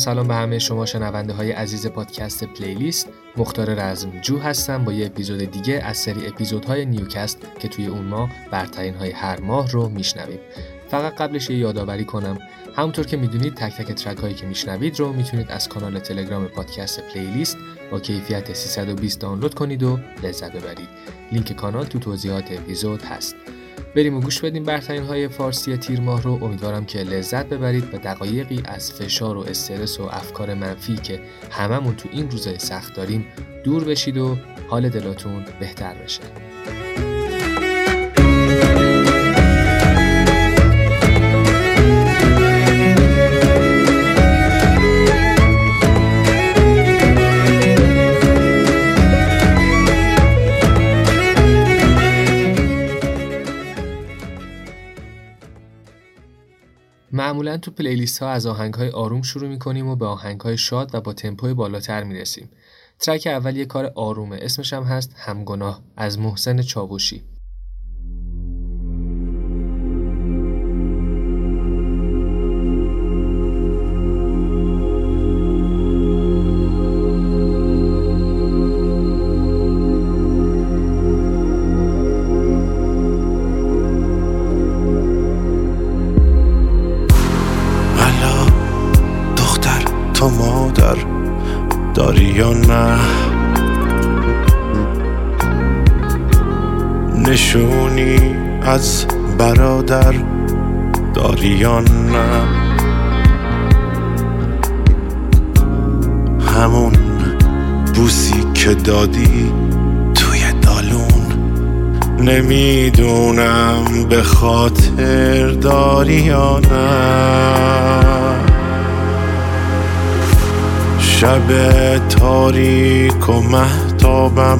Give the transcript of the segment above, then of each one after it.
سلام به همه شما شنونده های عزیز پادکست پلیلیست. مختار رزم جو هستم با یه اپیزود دیگه از سری اپیزودهای NewCast که توی اون ما برترین های هر ماه رو میشنویم فقط قبلش یه یادآوری کنم. همونطور که می‌دونید تک تک track هایی که میشنوید رو می‌تونید از کانال تلگرام پادکست پلیلیست با کیفیت 320 دانلود کنید و لذت ببرید. لینک کانال تو توضیحات اپیزود هست. بریم و گوش بدیم برترین های فارسی تیر ماه رو. امیدوارم که لذت ببرید و دقایقی از فشار و استرس و افکار منفی که هممون تو این روزای سخت داریم دور بشید و حال دلاتون بهتر بشه. معمولا تو پلیلیست ها از آهنگ های آروم شروع می کنیم و به آهنگ های شاد و با تمپوی بالاتر می رسیم. ترک اول یه کار آرومه اسمش هم هست همگناه از محسن چاوشی از برادر داری یا نه؟ همون بوسی که دادی توی دالون. نمی‌دونم به خاطر داری یا نه. شب تاریک و محتابم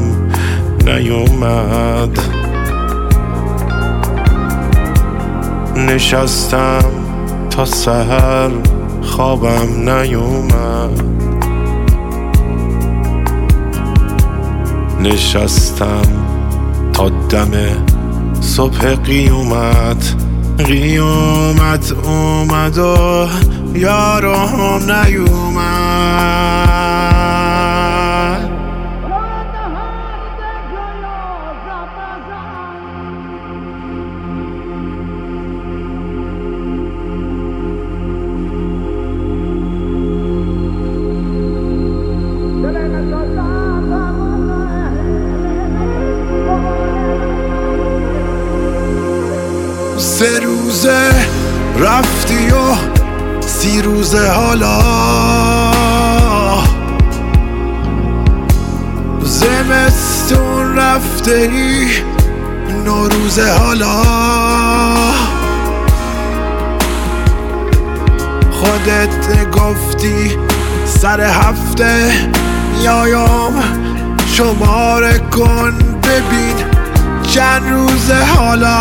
نیومد. نشستم تا سهر خوابم نیومد. نشستم تا دم صبح قیومت. قیومت اومد و یارم نیومد. حالا زمستون رفته ای نوروزه حالا. خودت گفتی سر هفته یایم شماره کن ببین چند روزه حالا.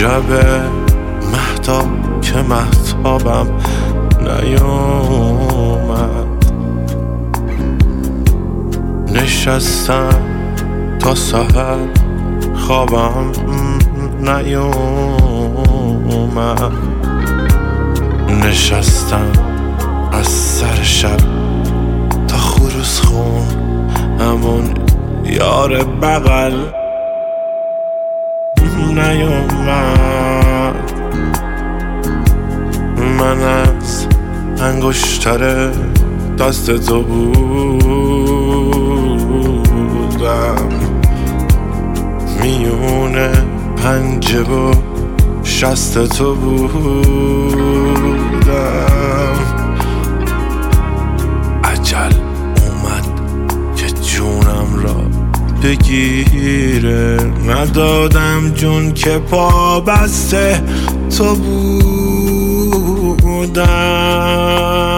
شب محتاب که محتابم نیومد نشستم تا سهر خوابم نیومد نشستم از سر شب تا خروس خون همون یار بغل. نیومد. من از انگشتر دست تو بودم. میونه پنجه و شست تو بودم. بگیره. ندادم جون که پا بسته تو بودم.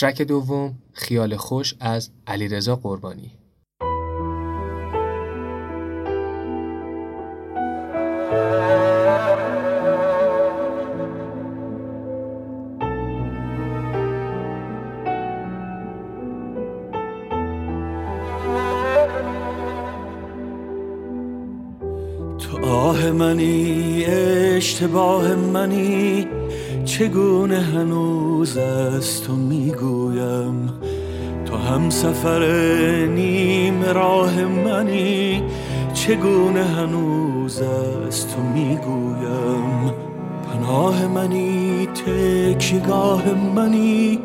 ترک دوم خیال خوش از علیرضا قربانی. آه منی اشتباه منی. چگونه هنوز از تو می‌گویم؟ تو هم سفر نیم راه منی. چگونه هنوز از تو می‌گویم؟ پناه منی تکیگاه منی.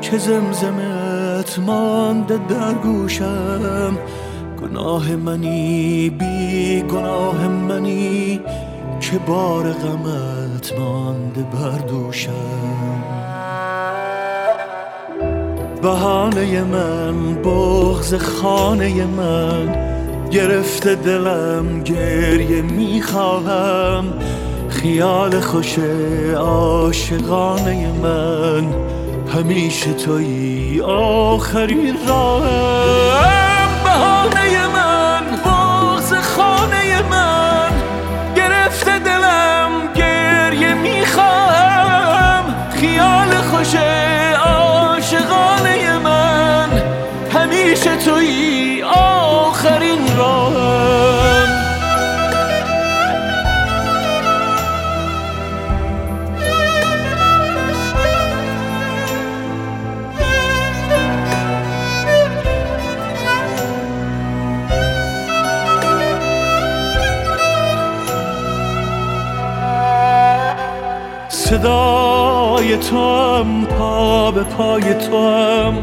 که زمزمت مانده در گوشم. گناه منی بی گناه منی. که بار غمت مانده بر دوشم. بهانه من بغز خانه من گرفته دلم گریه می‌خواهم. خیال خوش عاشقانه من همیشه توی آخرین راهم. بهانه من بغز خانه من. همیشه توی آخرین راهم. صدای تو هم پا به پای تو هم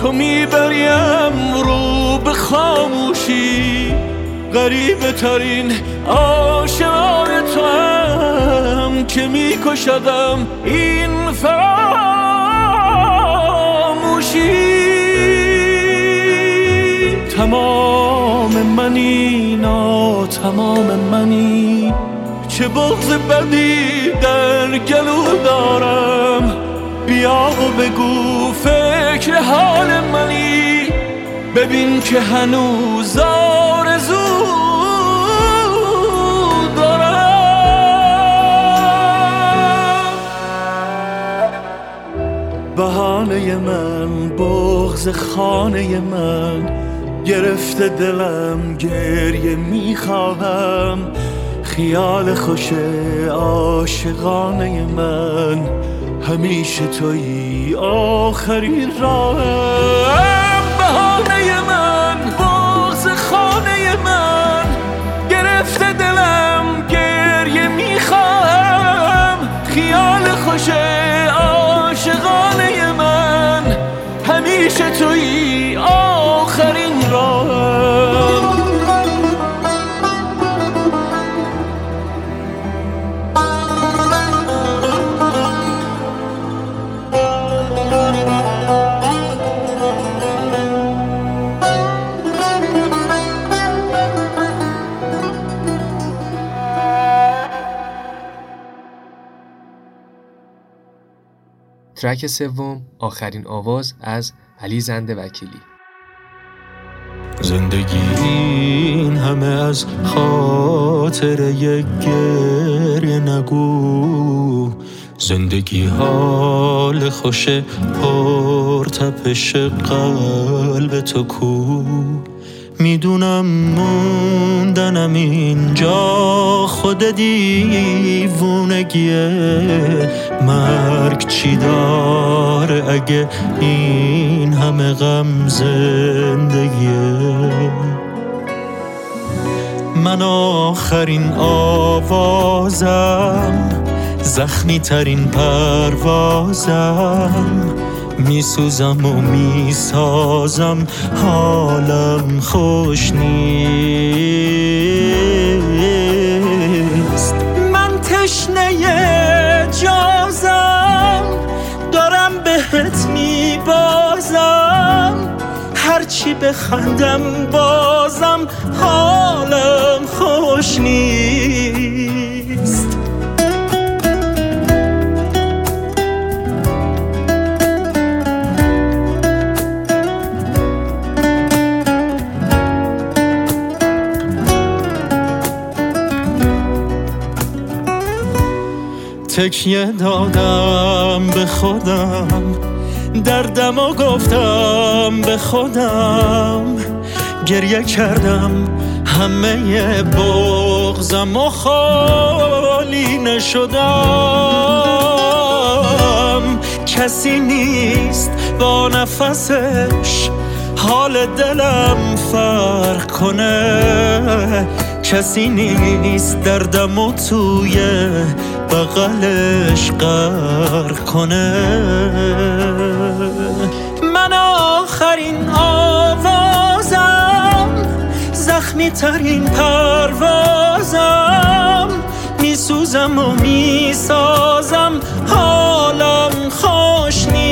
تو می‌بریم رو به خاموشی. غریب ترین آشنای تو هم که میکشدم این فراموشی. تمام منی نا تمام منی. چه بغز بدی در گلو دارم. بیا و بگو فکر حال منی. ببین که هنوز آرزو دارم. بهانه من بغز خانه من. گرفته دلم گریه می‌خواهم خیال خوش عاشقانه من. همیشه توی آخرین راهم بهانه من بغز خانه من. گرفته دلم گریه می‌خواهم. خیال خوش عاشقانه من. همیشه توی ترک سوم آخرین آواز از علی زنده وکیلی. زندگی این همه از خاطر یک گریه نگو. زندگی حال خوش پرتپش قلب تو کو. می‌دونم موندنم اینجا خود دیوونگیه. مرگ چی داره اگه این همه غم زندگیه؟ من آخرین آوازم زخمی ترین پروازم. میسوزم و می‌سازم حالم خوش نیست. من تشنه جازم دارم بهت میبازم. هرچی بخندم بازم حالم خوش نیست. تکیه دادم به خودم. دردم و گفتم به خودم. گریه کردم همه بغزم و خالی نشدم. کسی نیست با نفسش حال دلم فرق کنه. کسی نیست دردم و توی بغلش غرق کنه. من آخرین آوازم زخمی ترین پروازم. میسوزم و می‌سازم حالم خوش نیست.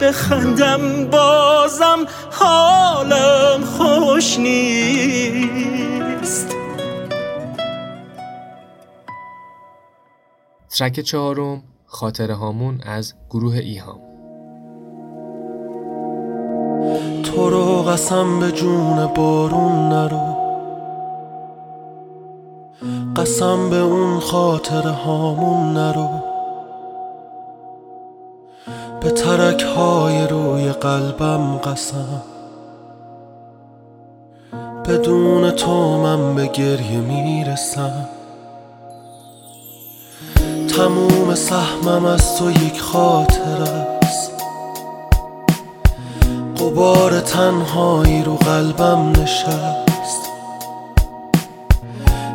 بخندم بازم حالم خوش نیست. ترک چهارم خاطره هامون از گروه ایهام. تو رو قسم به جون بارون نرو. قسم به اون خاطر هامون نرو. به ترک های روی قلبم قسم. بدون تو من به گریه می‌رسم. تموم سهمم از تو یک خاطر است. قبار تنهایی رو قلبم نشست.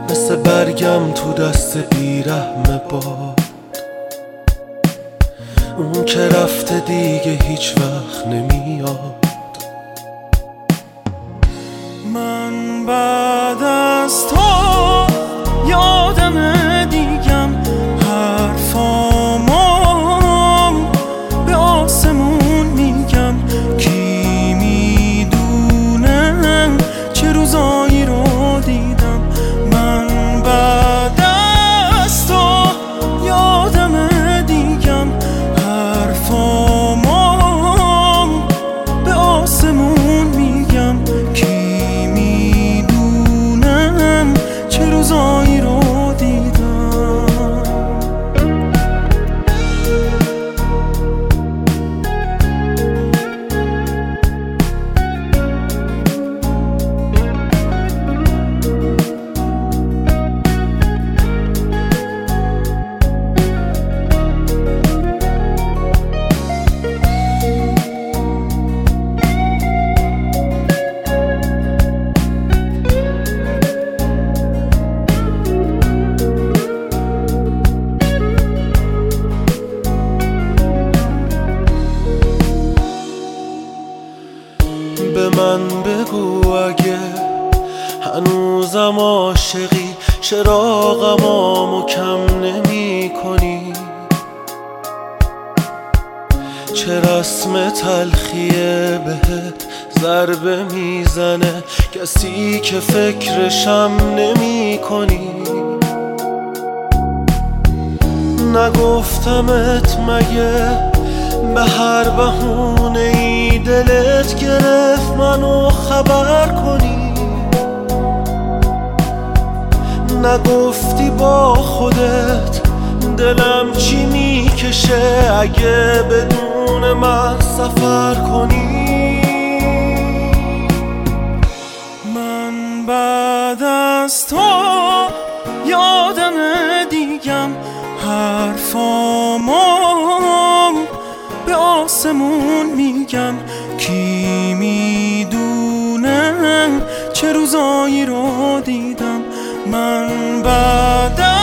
مثل برگم تو دست بیرحم باد اون که رفته دیگه هیچ وقت نمیاد. من بعد از تو چه رسم تلخیه بهت ضربه می‌زنه. کسی که فکرشم نمی کنی نگفتمت مگه به هر بهونه ای دلت گرفت منو خبر کنی؟ نگفتی با خودت دلم چی می‌کشه؟ اگه بدون من سفر کنی؟ من بعد از تو یادم دیگم حرفامو به آسمون میگم. کی می‌دونه چه روزایی رو دیدم؟ من بعد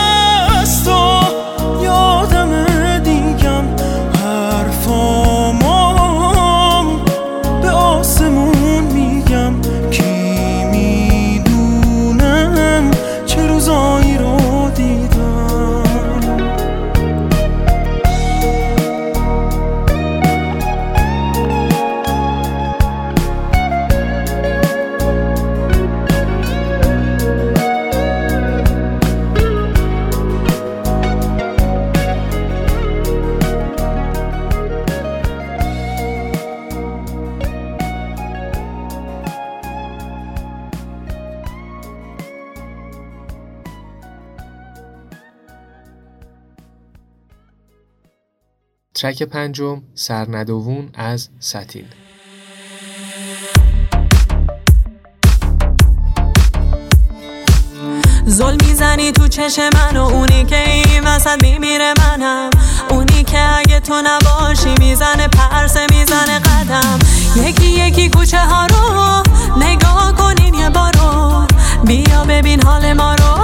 ترک پنجم سرندوون از ستین زل می‌زنی تو چش من و اونی که این وسط میمیره منم. اونی که اگه تو نباشی می‌زنه پرسه می‌زنه قدم. یکی یکی کوچه ها رو نگاه کنین یه بارو بیا ببین حال ما رو.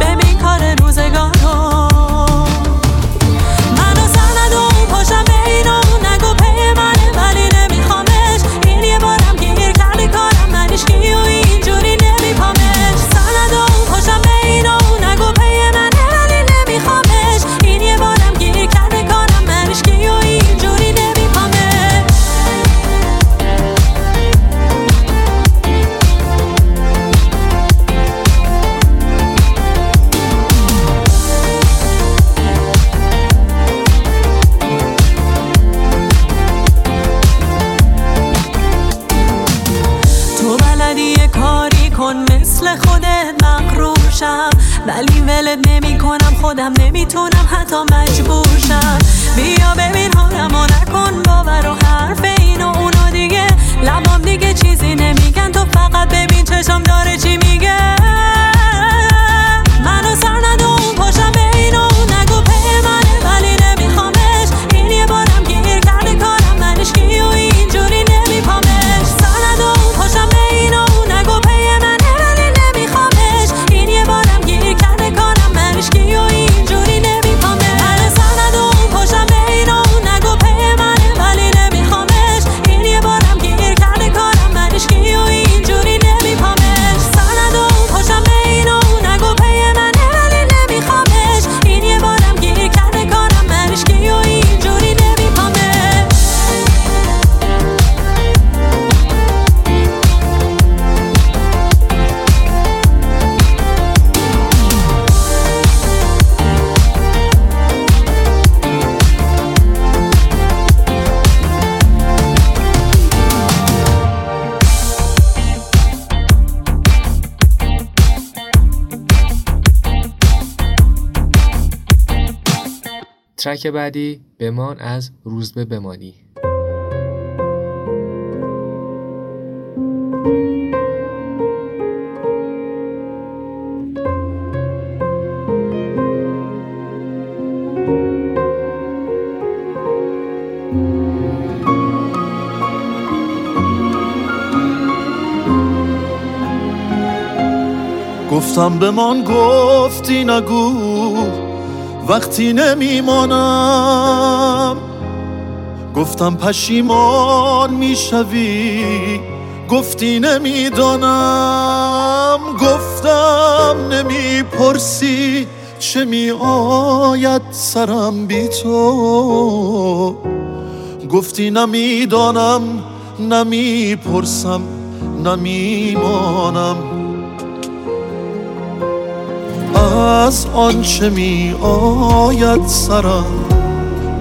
ببین کار روزگار ترک بعدی بمان از روزبه بمانی. گفتم به من گفتی نگو. وقتی نمیمانم. گفتم پشیمان می‌شوی. گفتی نمی‌دانم. گفتم نمی‌پرسی. چه می آید سرم بی تو. گفتی نمی‌دانم. نمی‌پرسم. نمیمانم. از آنچه می آید سرم.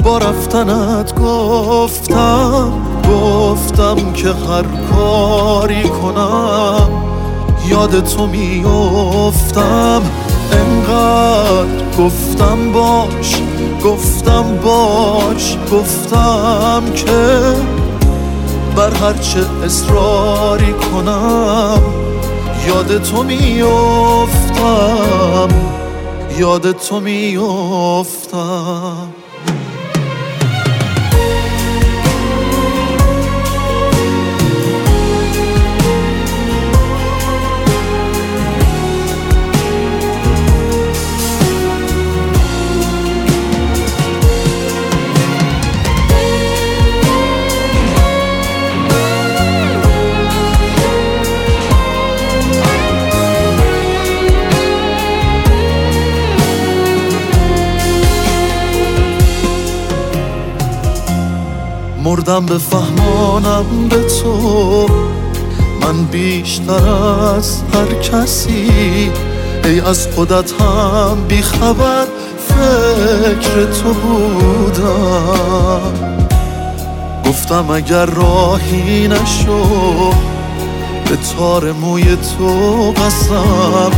با رفتنت گفتم گفتم که هر کاری کنم. یاد تو میافتم انقدر گفتم باش گفتم باش گفتم که بر هرچه اصراری کنم. یاد تو میافتم یاد تو میافتم. مردم به فهمانم به تو. من بیشتر از هر کسی. ای از خودت هم بیخبر فکر تو بودم. گفتم اگر راهی نشو به تار موی تو قسم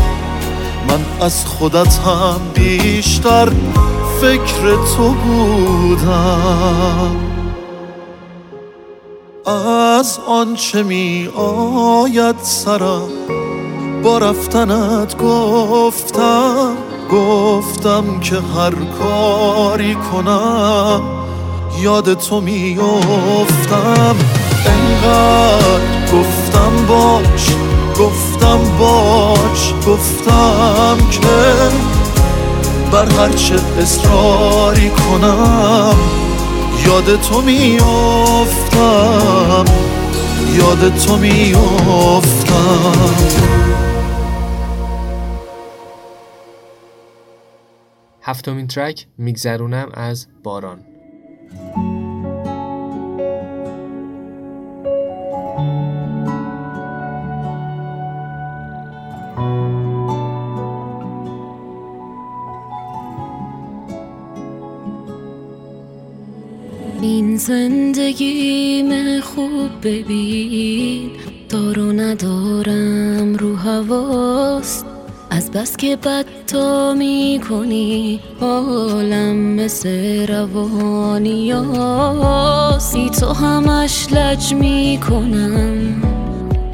من از خودت هم بیشتر فکر تو بودم. از آنچه می آید سرم. با رفتنت گفتم گفتم که هر کاری کنم. یاد تو میافتم انقدر گفتم باش گفتم باش گفتم که بر هرچه اصراری کنم. یاد تو میافتم یاد تو میافتم. هفتمین ترک میگذرونم از باران. زندگیم خوب ببین. دار و ندارم رو هواست از بس که بد تو می‌کنی حالم مثل روانی بی تو همش لج می‌کنم.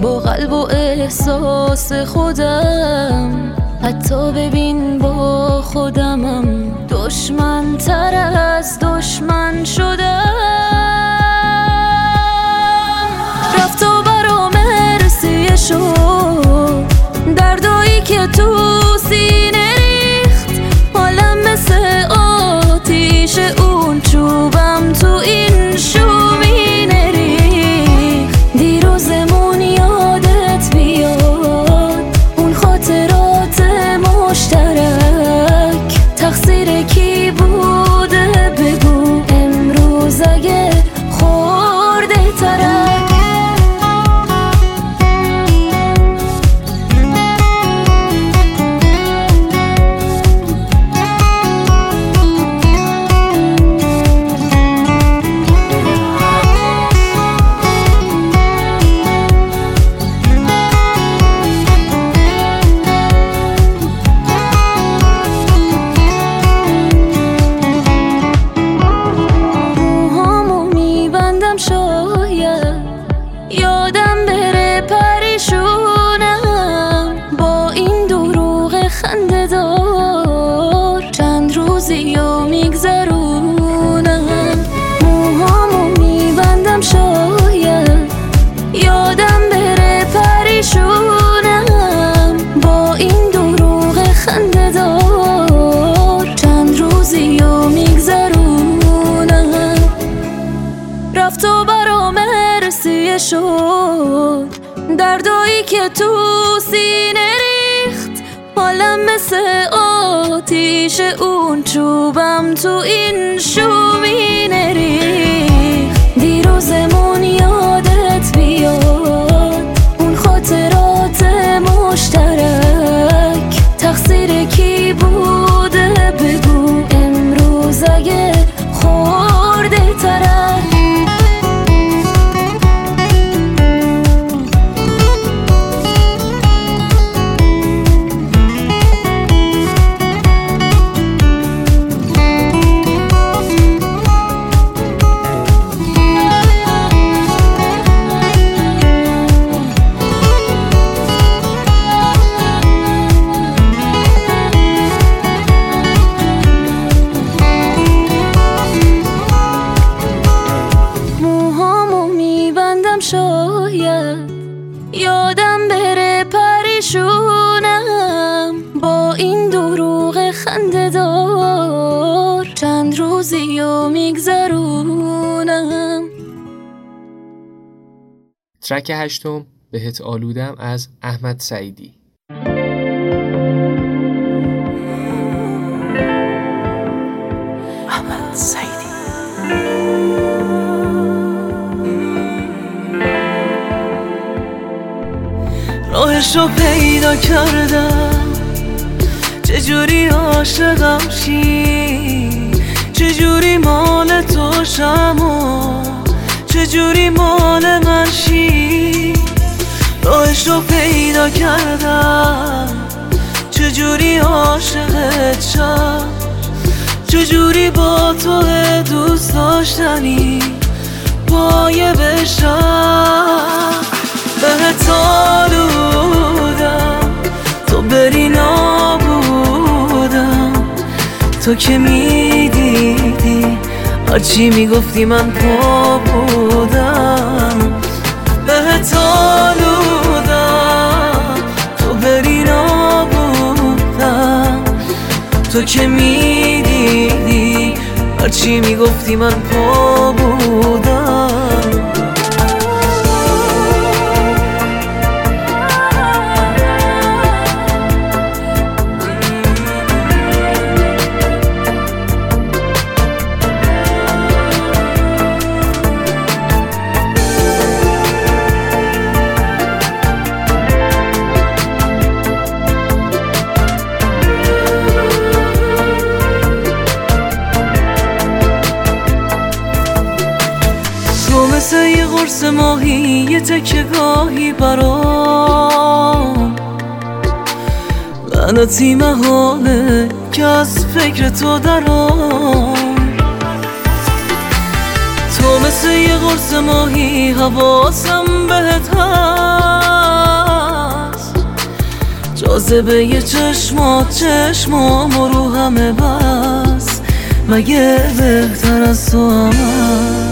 با قلب و احساس خودم. حتی ببین با خودمم. دشمن تر از دشمن شدم. رفت و برام مرسیه شد دردایی که تو سینه ریخت حالم مثل آتیش اون چوبم تو این شومینه یادم بره پریشونم با این دروغ خنده دار. چند روزی و میگذرونم. ترک هشتم بهت آلودم از احمد سعیدی. راهش رو پیدا کردم. چجوری عاشقم شی؟ چجوری مال تو شم و چجوری مال من شی؟ راهش رو پیدا کردم. چجوری عاشقت شم؟ چجوری با تو دوست داشتنی؟ پایه بشم. به تو بری نابودم. تو که می‌دیدی هرچی می‌گفتی من پا بودم. به آلودم تو بری نابودم. تو که می‌دیدی هرچی می‌گفتی من پا بودم. ماهی یه تکه گاهی برام. لعنتی محاله که از فکر تو درام. تو مثل یه قرص ماهی حواسم بهت هست. جاذبه یه چشمات چشمام رو همه بس. مگه بهتر از تو هم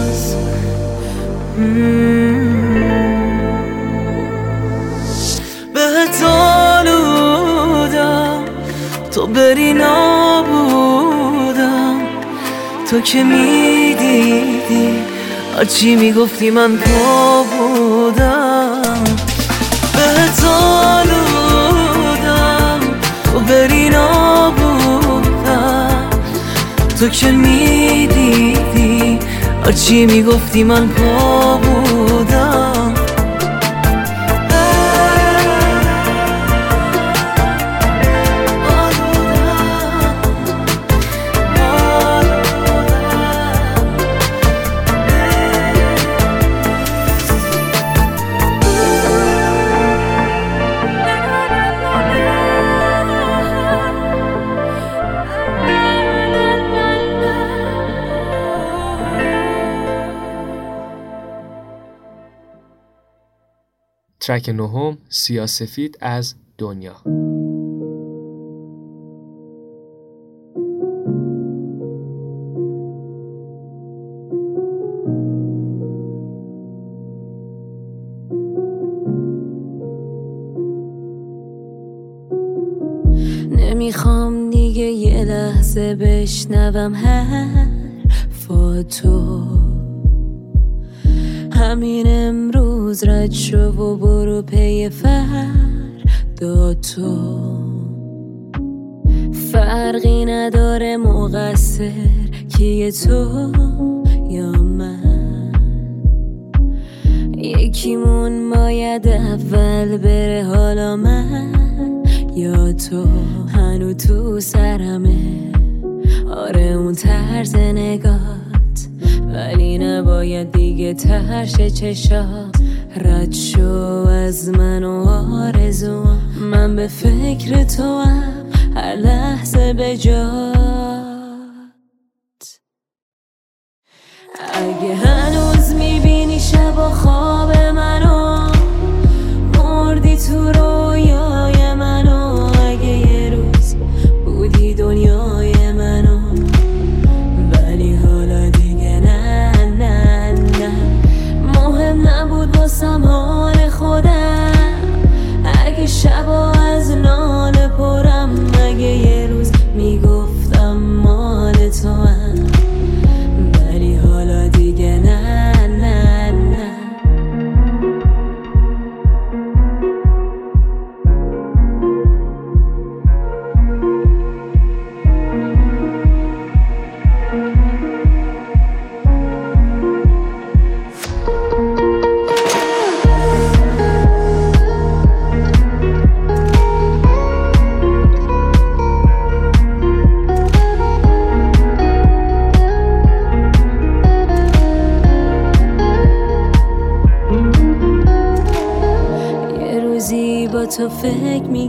بهت آلودم تو بری نابودم. تو که می‌دیدی هرچی می‌گفتی من پا بودم بهت آلودم تو بری نابودم. تو که می‌دیدی هرچی می‌گفتی من پا ترک نهم سیاسفید از دنیا. نمی‌خوام دیگه یه لحظه بشنوم حرفاتو. همین امروز رد شو و برو پی فردا تو. فرقی نداره مقصر کیه تو یا من. یکیمون باید اول بره حالا من یا تو. هنو تو سرمه. آره اون طرز نگات ولی نباید دیگه ترش چشام رد شو از من و آرزوام. من به فکر تو هم هر لحظه به جات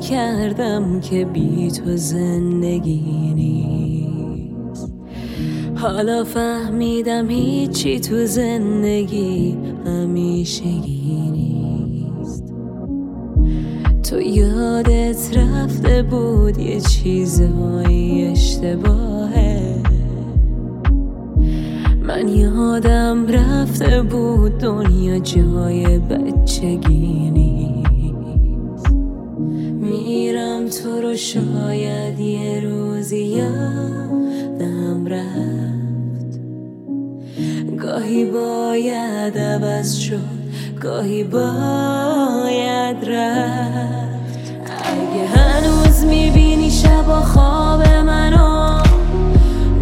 کردم که بی تو زندگی نیست. حالا فهمیدم هیچی تو زندگی همیشگی نیست. تو یادت رفته بود یه چیزهایی اشتباهه. من یادم رفته بود دنیا جای بچگی رو شاید یه روزی یادم رفت. گاهی باید عوض شد گاهی باید رفت. اگه هنوز می‌بینی شب و خواب منو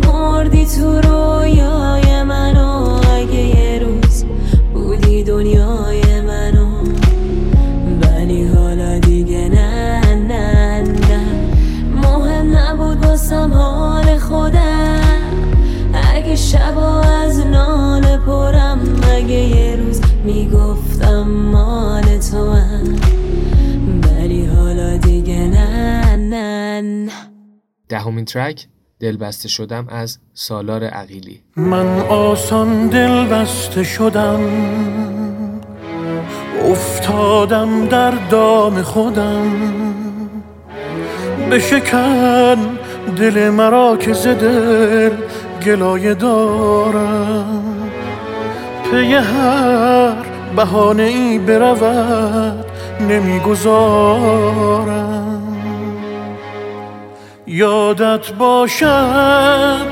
مردی تو رویای می‌گفتم مال تو هم ولی حالا دیگه نه نه نه. دهمین ترک دلبسته شدم از سالار عقیلی. من آسان دل بسته شدم افتادم در دام خودم. بشکن دل مرا که ز دل گلایه دارم. پی هر بهانه ای برود نمی‌گذارم. یادت باشد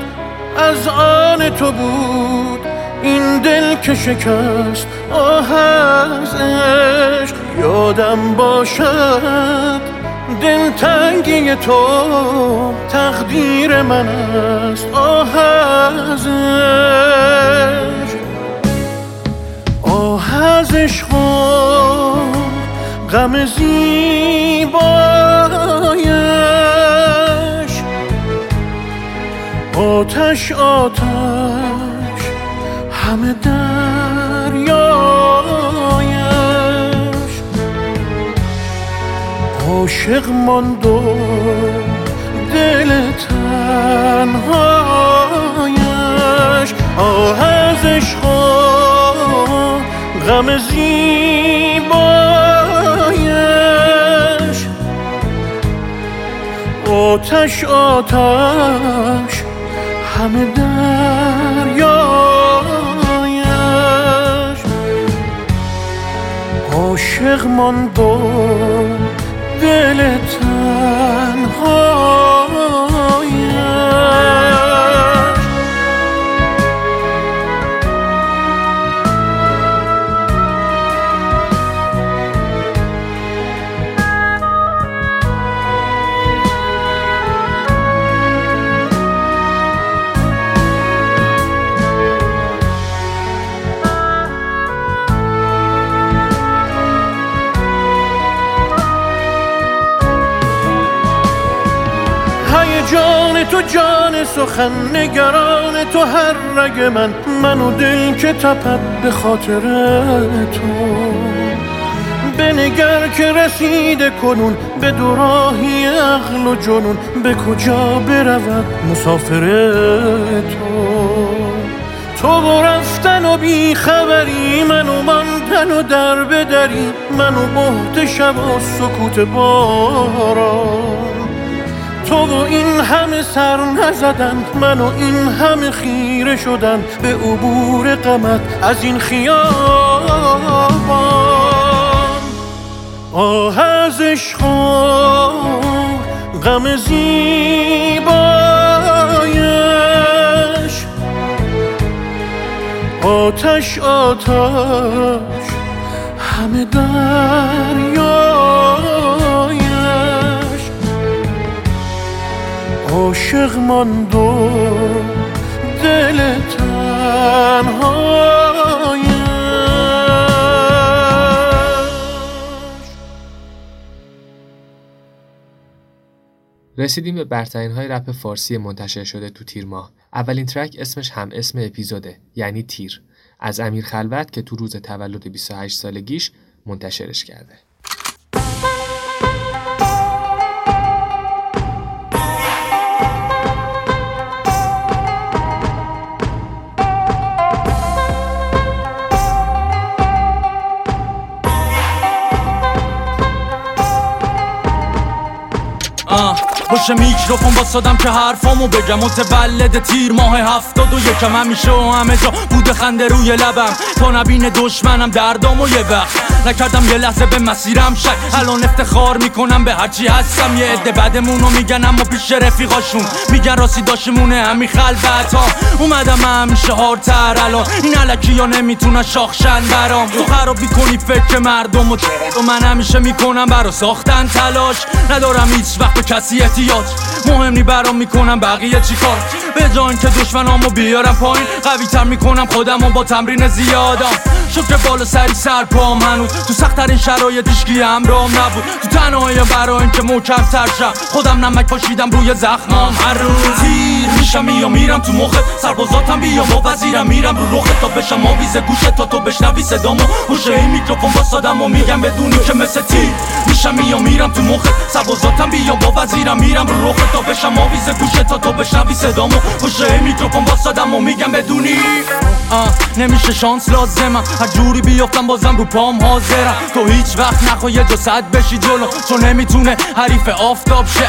از آن تو بود این دل که شکست آه از عشق. یادم باشد دل تنگی تو تقدیر من است آه از عشق. از عشق و غم زیبایش. آتش آتش همه دریایش. عاشق ماند و دل تنهایش. آه از عشق غم زیبایش. آتش آتش همه دریایش. عاشق ماند و دل تنهایش سخن نگران تو هر رگ من من و دل که تپد به خاطر تو. بنگر که رسیده کنون به دوراهی عقل و جنون به کجا برود مسافر تو؟ تو رفتن و بی خبری منو ماندن و در بدری منو بهت شب و سکوت باران. تو و این همه سر نزدن من و این همه خیره شدن به عبور قمت از این خیابان. آه از عشق غم زیبایش. آتش آتش همه دریایش عاشق ماند و دل رسیدیم به برترین های رپ فارسی منتشر شده تو تیر ماه. اولین ترک اسمش هم اسم اپیزوده یعنی تیر. از امیر خلوت که تو روز تولد 28 سالگیش منتشرش کرده. پشت میکروفون باستادم که حرفامو بگم. متولد تیر ماه هفتاد و یکم. همیشه و همه جا بود خنده روی لبم. تا نبین دشمنم دردامو یه وقت. نکردم یه لحظه به مسیرم شک. الان افتخار می‌کنم به هرچی هستم. یه عده بعدمونو میگن اما پیش رفیقاشون. میگن راستی داشمونه همین خلبت ها اومدم همیشه هارتر الان. این علکی ها نمی‌تونن شاخشن برام. تو خراب می‌کنی فکر مردم و و من همیشه می‌کنم برا ساختن تلاش. ندارم هیچ وقت به کسی احتیاج؟ مهم نی برام می‌کنم بقیه چیکار به جای که دشمنامو بیارم پایین قوی تر می‌کنم خودمو با تمرین زیادم. شکر بالا سری سر پام هنوز تو سختترین شرایط هیچکی همراهم نبود. تو تنهایی برای اینکه محکم تر شم. خودم نمک پاشیدم روی زخمام هر روز میشم یا میرم تو مخه سربازاتم بیا با وزیرم میرم رو رخه تا بشم آویز گوشه تا تو بشنوی صدامو. پشت این میکروفون واسادم و میگم بدونی که مثل تیر میشم یا میرم تو مخه سربازاتم بیا با وزیرم میرم رو رخه تا بشم آویز گوشه تا تو بشنوی صدامو. این میکروفون واسادم و میگم بدونی. نمیشه شانس لازمم هر جوری بیافتم بازم رو پام حاضرم. تو هیچ وقت نخوا یه صد بشی جلو. چون نمی‌تونه حریف آفتاب شه.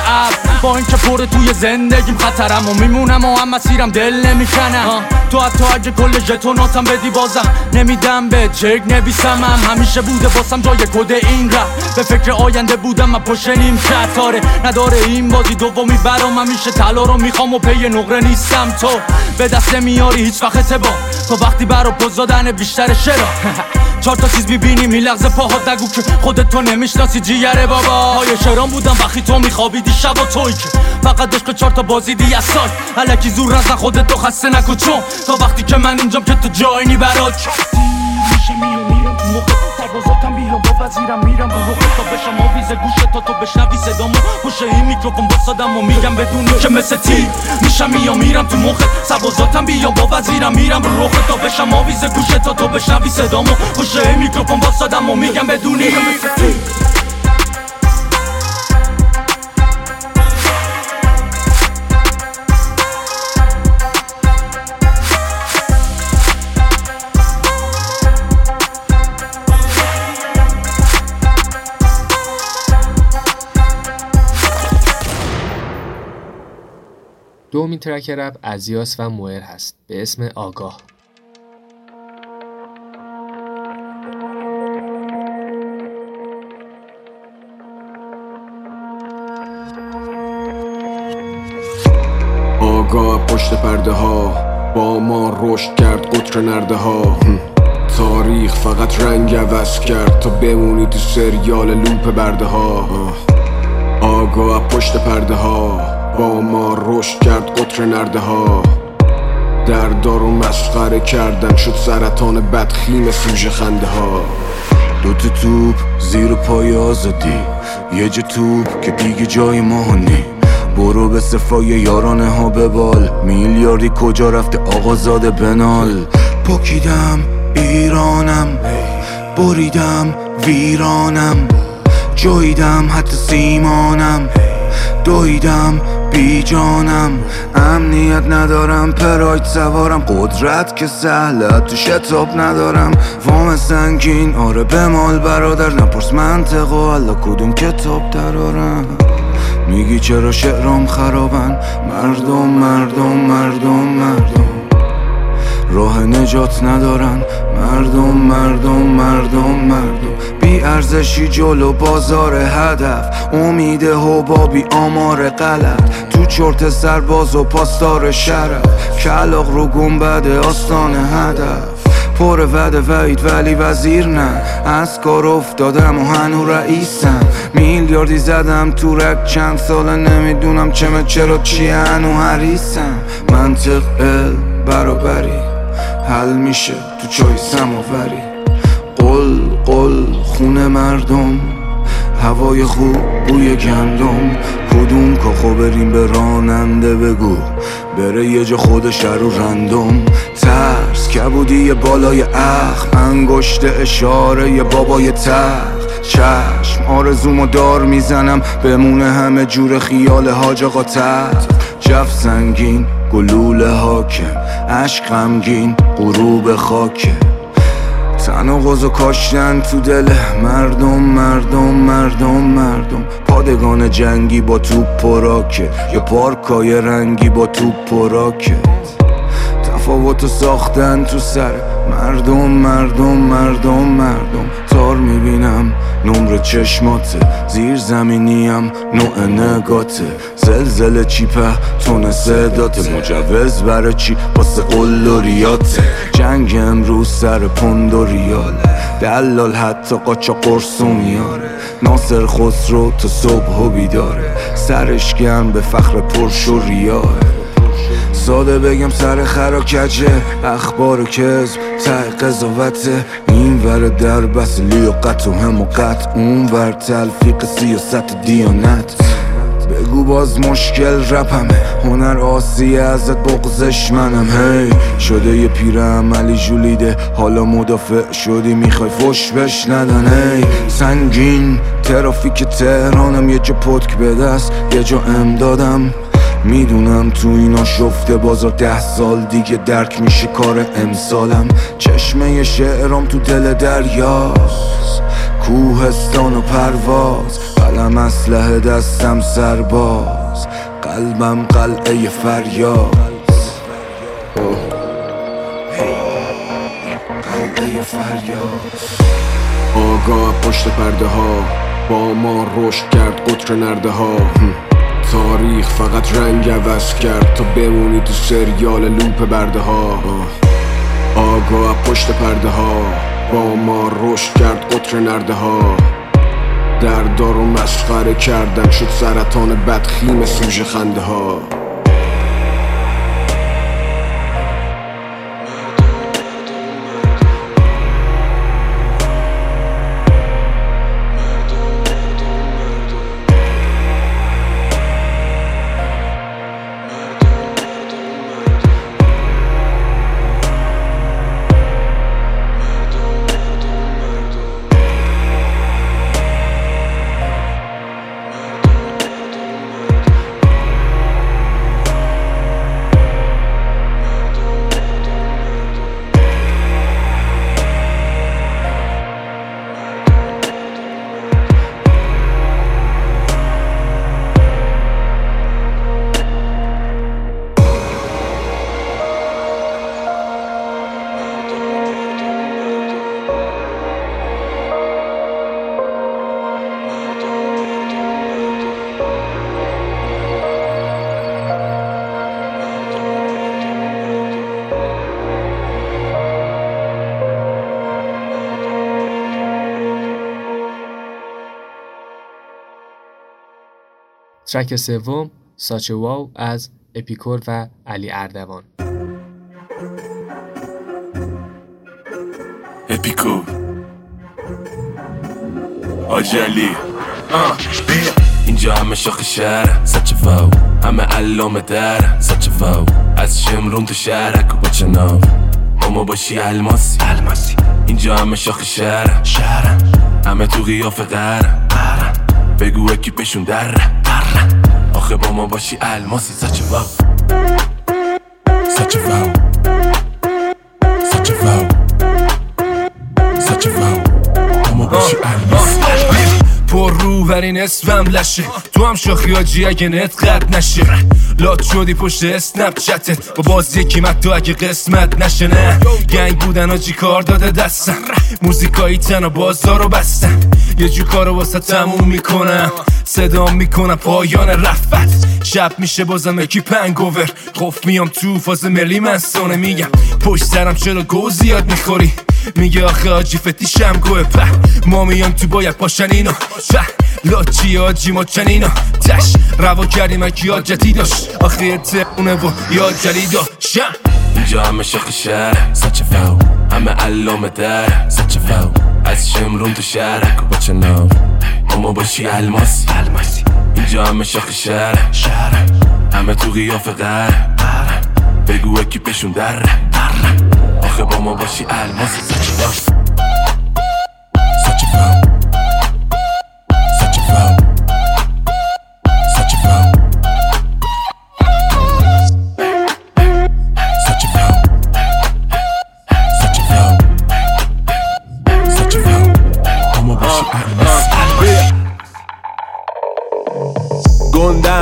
با اینکه پر توی زندگیم خطرم و میمونم و هم مسیرم دل نمی‌کنم تو حتی اگه کل ژتوناتم بدی بازم نمیدم به چک نویسمم همیشه بوده باسم جای کد این رفت به فکر آینده بودم من پشت نیم نداره این بازی دومی برام همیشه طلا رو می‌خوام و پی نقره نیستم. تو به دست نمیاری هیچ وقت اعتبار تو وقتی برا پوز بیشتر شرا. چهار تا چیز می‌بینی میلغز پاهات نگو که خودت تو نمی‌شناسی. جیگره بابا. های شرام بودم وقتی تو میخوابیدی شب توی که. فقط عشق چهار تا بازیدی از سای علکی زور نزن خودت تو خسته نکن چون. تا وقتی که من اینجام که تو جای نی برات. میشه میو میرم تو موقع سربازاتم بیام با وزیرم میرم. رو روخه تا بشم آویز گوشه تا تو بشنوی صدامو. پشت این میکروفون باسادم و میگم بدونی که مثل تیر میشم میام میرم تو مخه سربازاتم بیام با وزیرم میرم. رو روخه تا بشم آویز گوشه تا تو بشنوی صدامو. پشت این میکروفون باسادم و میگم بدونی که مثل تیر دومین ترک رپ ازیاس و موئر هست. به اسم آگاه. آگاه پشت پرده ها با ما رشد کرد قطر نرده ها تاریخ فقط رنگ عوض کرد تا بمونی تو سریال لوپ برده ها آگاه پشت پرده ها با ما رشد کرد قطر نرده ها در دارو مسخره کردن شد سرطان بدخیم سوژه خنده ها دو تا توپ زیر پای آزادی یه جا توپ که دیگه جای ما نی. برو به صفای یارانه ها ببال میلیاردی کجا رفته آقا زاده بنال. پاکیدم ایرانم بریدم ویرانم. جاییدم حتی سیمانم دویدم بی جانم. امنیت ندارم پراید سوارم. قدرت که سهله تو شتاب ندارم. وام سنگین آره بمال برادر. نپرس منطق و الله کدوم کتاب درارم. میگی چرا شعرام خرابن؟ مردم مردم مردم مردم. راه نجات ندارن. مردم مردم مردم مردم. بی ارزشی جلو بازار هدف. امید حبابی آمار غلط. تو چرت سرباز و پاسدار شرف. کلاق رو گنبد آستان هدف. پر وعده وعید ولی وزیر نه. از کار افتادم و هنو رئیسم. میلیاردی زدم تو رک چند ساله نمی‌دونم چمه چرا چی هنو حریسم منطق ال برابری. حل میشه تو چای سماوری. قل قل خونه مردم. هوای خوب بوی گندم. کدوم کاخو بریم به راننده بگو. بره یه جا خودش رو رندم ترس کبودی بالای اخم انگشت اشاره بابای تخت. چشم آرزومو دار می‌زنم. بمونه همه جور خیال حاج آقا جف سنگین گلوله حاکم عشق غمگین غروب خاکه. تن و کاشتن تو دل مردم مردم مردم مردم. پادگان جنگی با توپ و راکت یا پارکای رنگی با توپ و راکت تفاوت ساختن تو سر. مردم مردم مردم مردم. تار می‌بینم نمر چشماته. زیر زمینیم نوع نگاته. زلزله چیپه تون صداته. مجوز برای چی؟ واسه قلوریاته جنگ امروز سر پوند و ریال دلال حتی قاچا قرصو میاره ناصر خسرو تا صبح و بیداره. سرش گرم به فخر پرش و ریاره ساده بگم سر خر و کجه. اخبار و کذب ته قضاوته این ور در بس لیاقت و هم و قط اون ور تلفیق سیاست دیانت. بگو باز مشکل رپمه. هنر آسیه ازت بغزش منم. هی شده یه پیر عملی جولیده حالا مدافع شدی می‌خوای فش بش ندن. هی سنگین ترافیک تهرانم. یه جا پتک به دست یه جا امدادم می‌دونم تو اینا شفته بازار ده سال دیگه درک میشه کار امسالم. چشمه شعرام تو دل دریاست. کوهستان و پرواز. قلم اسلحه دستم سرباز. قلبم قلعه فریاد قلعه فریاد آگاه پشت پرده ها با ما رشد کرد قطر نرده ها تاریخ فقط رنگ عوض کرد تا بمونی تو سریال لوپ برده ها. آگاه پشت پرده ها. با ما رشد کرد قطر نرده ها. دردار و مسخره کردن شد سرطان بدخیم سوژ خنده ها. ترک سوم ساچ واو از اپیکور و علی اردوان. اپیکور. آجالی اینجا همه شاخ شهر سچ واو. همه علامه در سچ واو. از شمرون تو شهرک و با چناو. اما باشی الماسی. الماسی. اینجا همه شاخ شهر. شهر همه تو قیاف قهر بگو اکیپشون در. آخه با ما باشی الماسی سچ واو سچ واو سچ واو سچ واو با ما باشی الماسی. پر رو این اسمم لشه. تو هم شاخی آجی اگه نت قد نشه. لات شدی پشت اسنپ چتت با باز یکی تو اگه قسمت نشه نه. گنگ بودن آجی کار داده دستم. موزیکایی تن و بازار رو بستن یه جو کارو واسه تموم می‌کنم صدا می‌کنم پایان رفت شب میشه بازم اکی پنگوور. خوف میام تو فاز ملی من سانه میگم. پشت سرم چرا گو زیاد می‌خوری؟ میگه آخه آجی فتیشم گوه په. ما میام تو باید پاشن اینا په لاچی آجی ما چنینا تش. روا کردیم اکی آجتی داشت آخه تقونه و یاد جلی داشت اینجا همه شخ شهر. سچ فاو. همه علامه در. سچ فاو. از شمرون تو شهرک. با چناو اما باشی الماسی. اینجا همه شاخ شهر همه تو قیاف قهر بگو اکیپشون در آخه با ما باشی الماسی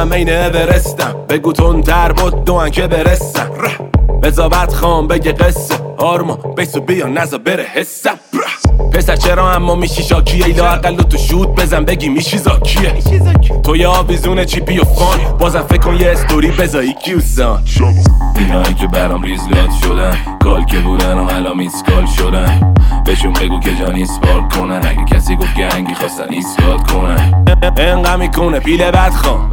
موندم عین اورستم بگو تون تر بود دو که برسم بزابت خام بگه قصه. آرما بیسو بیا نزا بره حسم پسر چرا اما میشی شاکیه ایلا اقل تو شود بزن بگی میشی زاکیه. تو یه آویزون چیپی و فان. بازم فکر کن یه استوری بزایی کیوسان. اینایی که برام ریزلات شدن. کال که بودن و حالا میسکال شدن. بهشون بگو که جان ایسپال کنن. اگه کسی گفت گنگی خواستن ایسکال کنن. انقدر می‌کنه پیله بدخوام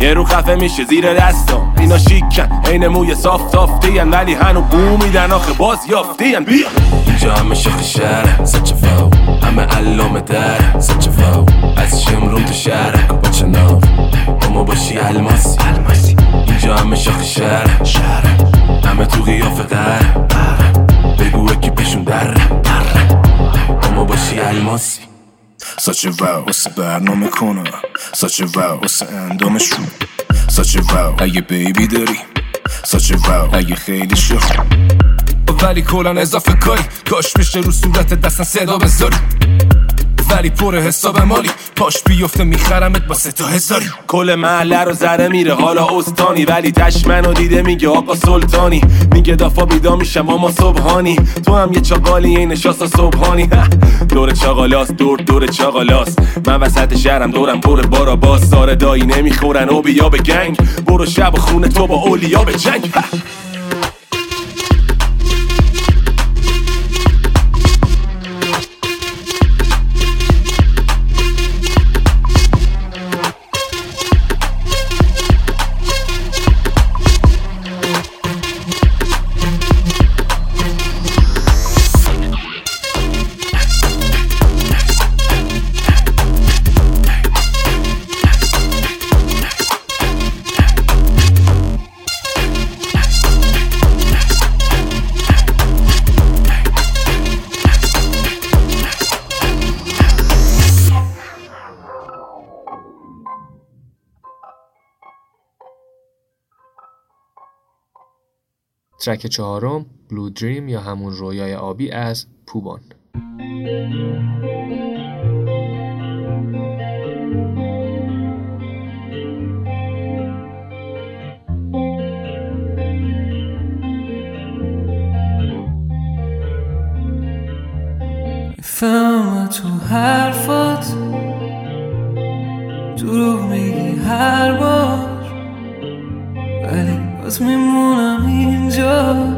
یه رو خفه میشه زیر دستم اینا شیکن عین موی صاف تافتین ولی هنو بو میدن آخه باز یافتین بیا. اینجا همه شخ شهر سچ فاو همه علامه در سچ فاو از شمرون تو شهر با چناف اما باشی الماسی. اینجا همه شخ شهر. شهر. همه تو قیافه در. بگو اکی پیشون در. اما باشی الماسی. ساچه واو واسه برنامه کنم ساچه واو واسه اندامش رو ساچه واو اگه بیبی داری ساچه واو اگه خیلی شخ ولی کلان اضافه کاری کاش میشه رو صورت دستن صدا بذاری. ولی پر حساب مالی. پاش بیفته میخرمت با سه تا هزاری. کل محله رو زده میره حالا استانی. ولی تشمن دیده میگه آقا سلطانی. میگه دافا بیدا میشم اما صبحانی. تو هم یه چاقالی این نشاستا صبحانی. دور چاقالاست دور دور چاقالاست. من وسط شهرم دورم پر بارا باز. ساره دایی نمی‌خورن و بیا به گنگ. برو شب خونه تو با اولیا به جنگ. ترک چهارم بلو دریم یا همون رویای آبی از پوبان. فهم تو حرفات دروغ میگی هر بار. ولی باز میمونم اینجا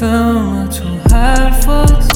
فهم تو حرفات دروغ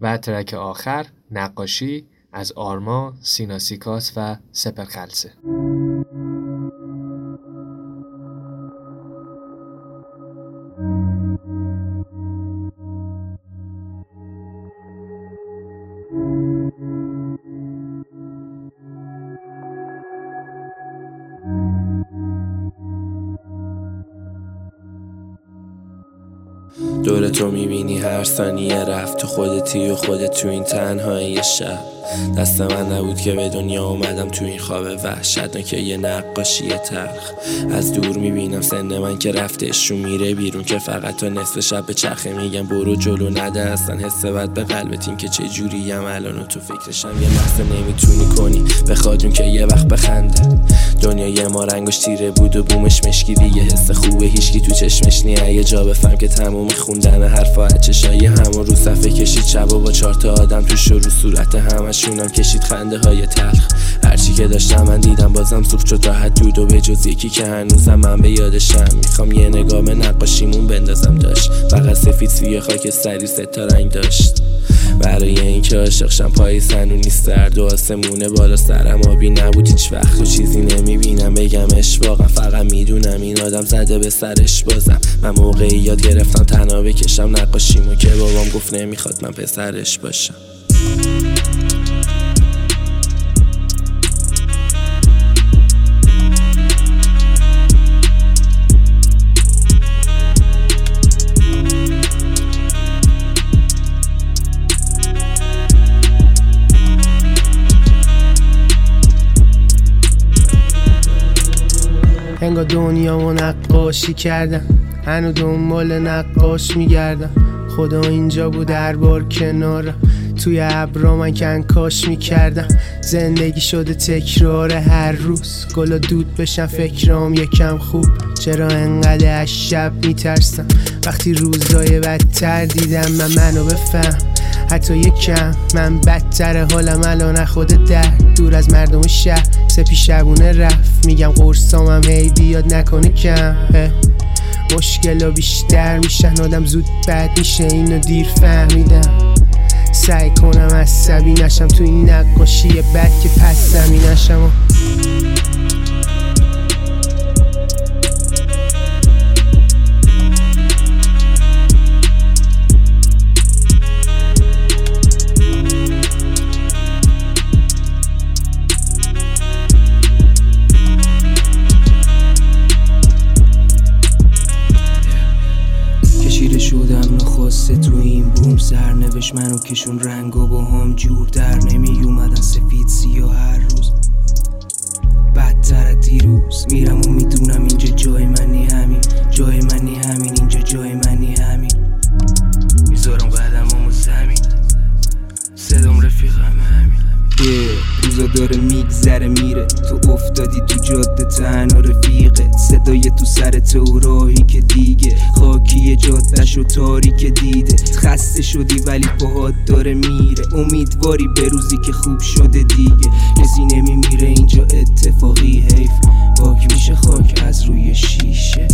و ترک آخر نقاشی از آرما، سیناسیکاس و سپرخلسه هر ثانیه رفت تو خودتی و خودت تو این تنهایی شب. دست من نبود که به دنیا اومدم تو این خواب وحشتناک یه نقاشی تلخ. از دور می‌بینم سن من که رفتش میره بیرون که فقط تا نصف شب به چرخه میگم برو جلو نده اصلا حس بد به قلبت این که چه جوری الان تو فکرشم یه لحظه نمی‌تونی کنی. بخواد که یه وقت بخنده. دنیای ما رنگش تیره بود و بومش مشکی دیگه. حس خوبه هیچکی تو چشمش نیه یه جا بفهم که تموم خوندن حرفا چشایی همون رو صفحه کشید. و با چهار تا آدم تو شروع صورت همشونم کشید خنده های تلخ. هرچی که داشتم من دیدم بازم سوخت شد راحت دود و به جز یکی که هنوزم من به یادشم. می‌خوام یه نگاه به نقاشیمون بندازم داشت. فقط سفید سوی خاک سری ستا رنگ داشت. برای اینکه عاشقشم پای سنونی سرد و آسمونه بالا سرم آبی نبود. هیچ وقت و چیزی نمی‌بینم. بگمش واقعا فقط می‌دونم این آدم زده به سرش بازم. من موقعی یاد گرفتم تنها بکشم نقاشیمو که بابام گفت نمی‌خواد من پسرش باشم. انگا دنیا و نقاشی کردم. هنو دنبال نقاش میگردم. خدا اینجا بود هر بار کنارم. توی ابرا من کنکاش می‌کردم. زندگی شده تکرار هر روز. گلا دود بشن فکرام یکم خوب. چرا انقدر از شب میترسم؟ وقتی روزای بدتر دیدم من منو بفهم. حتی یکم من بدتر حالم الان خود در. دور از مردم شهر. سپی شبونه رفت. میگم قرصامم هی بیاد نکنه کم. مشکل بیشتر میشن. آدم زود بد میشه. اینو دیر فهمیدم. سعی کنم عصبی نشم. تو این نقاشی بد که پس نشم منو کشون رنگ و با هم جور در نمی اومدن سفید سیاه هر روز. بدتر دیروز. میرم و می‌دونم اینجا جای منی همین. جای منی همین اینجا جای منی همین. می‌ذارم قدم زمین. صدام رفیقم همین. روزا داره میگذره میره. تو افتادی تو جاده تنها رفیقه. صدای تو سر تو راهی که دیگه. خاکی جادش و تاریک دیده. خسته شدی ولی پاهات داره میره. امیدواری به روزی که خوب شده دیگه. کسی نمیمیره اینجا اتفاقی حیف. پاک میشه خاک از روی شیشه.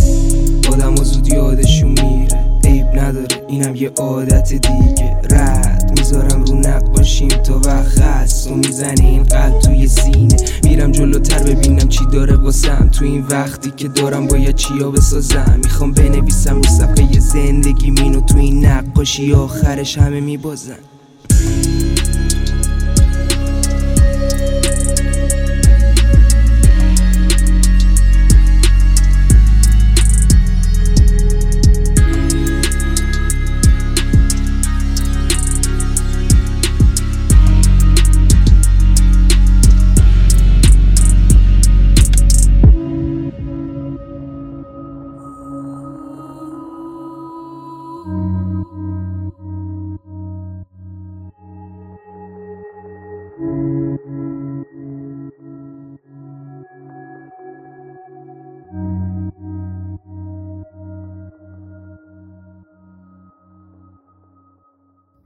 آدم زود یادشون میره. عیب نداره اینم یه عادت دیگه. رد می‌ذارم رو نقاشیم تا وقت هست. و می‌زنی این قلب توی سینه میرم جلوتر ببینم چی داره واسم. تو این وقتی که دارم باید چیا بسازم. می‌خوام بنویسم رو صفحه زندگی مینو تو این نقاشی آخرش همه میبازن.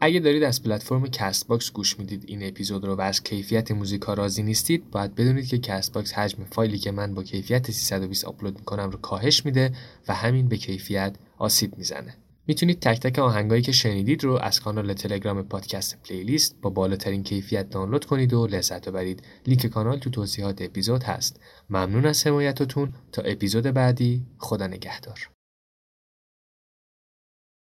اگه دارید از پلتفرم Castbox گوش می‌دید این اپیزود رو و از کیفیت موزیکا راضی نیستید باید بدونید که Castbox حجم فایلی که من با کیفیت 320 آپلود می‌کنم رو کاهش میده و همین به کیفیت آسیب می‌زنه. می‌تونید تک تک آهنگایی که شنیدید رو از کانال تلگرام پادکست پلیلیست با بالاترین کیفیت دانلود کنید و لذت ببرید. لینک کانال تو توضیحات اپیزود هست. ممنون از حمایتتون. تا اپیزود بعدی خدا نگهدار.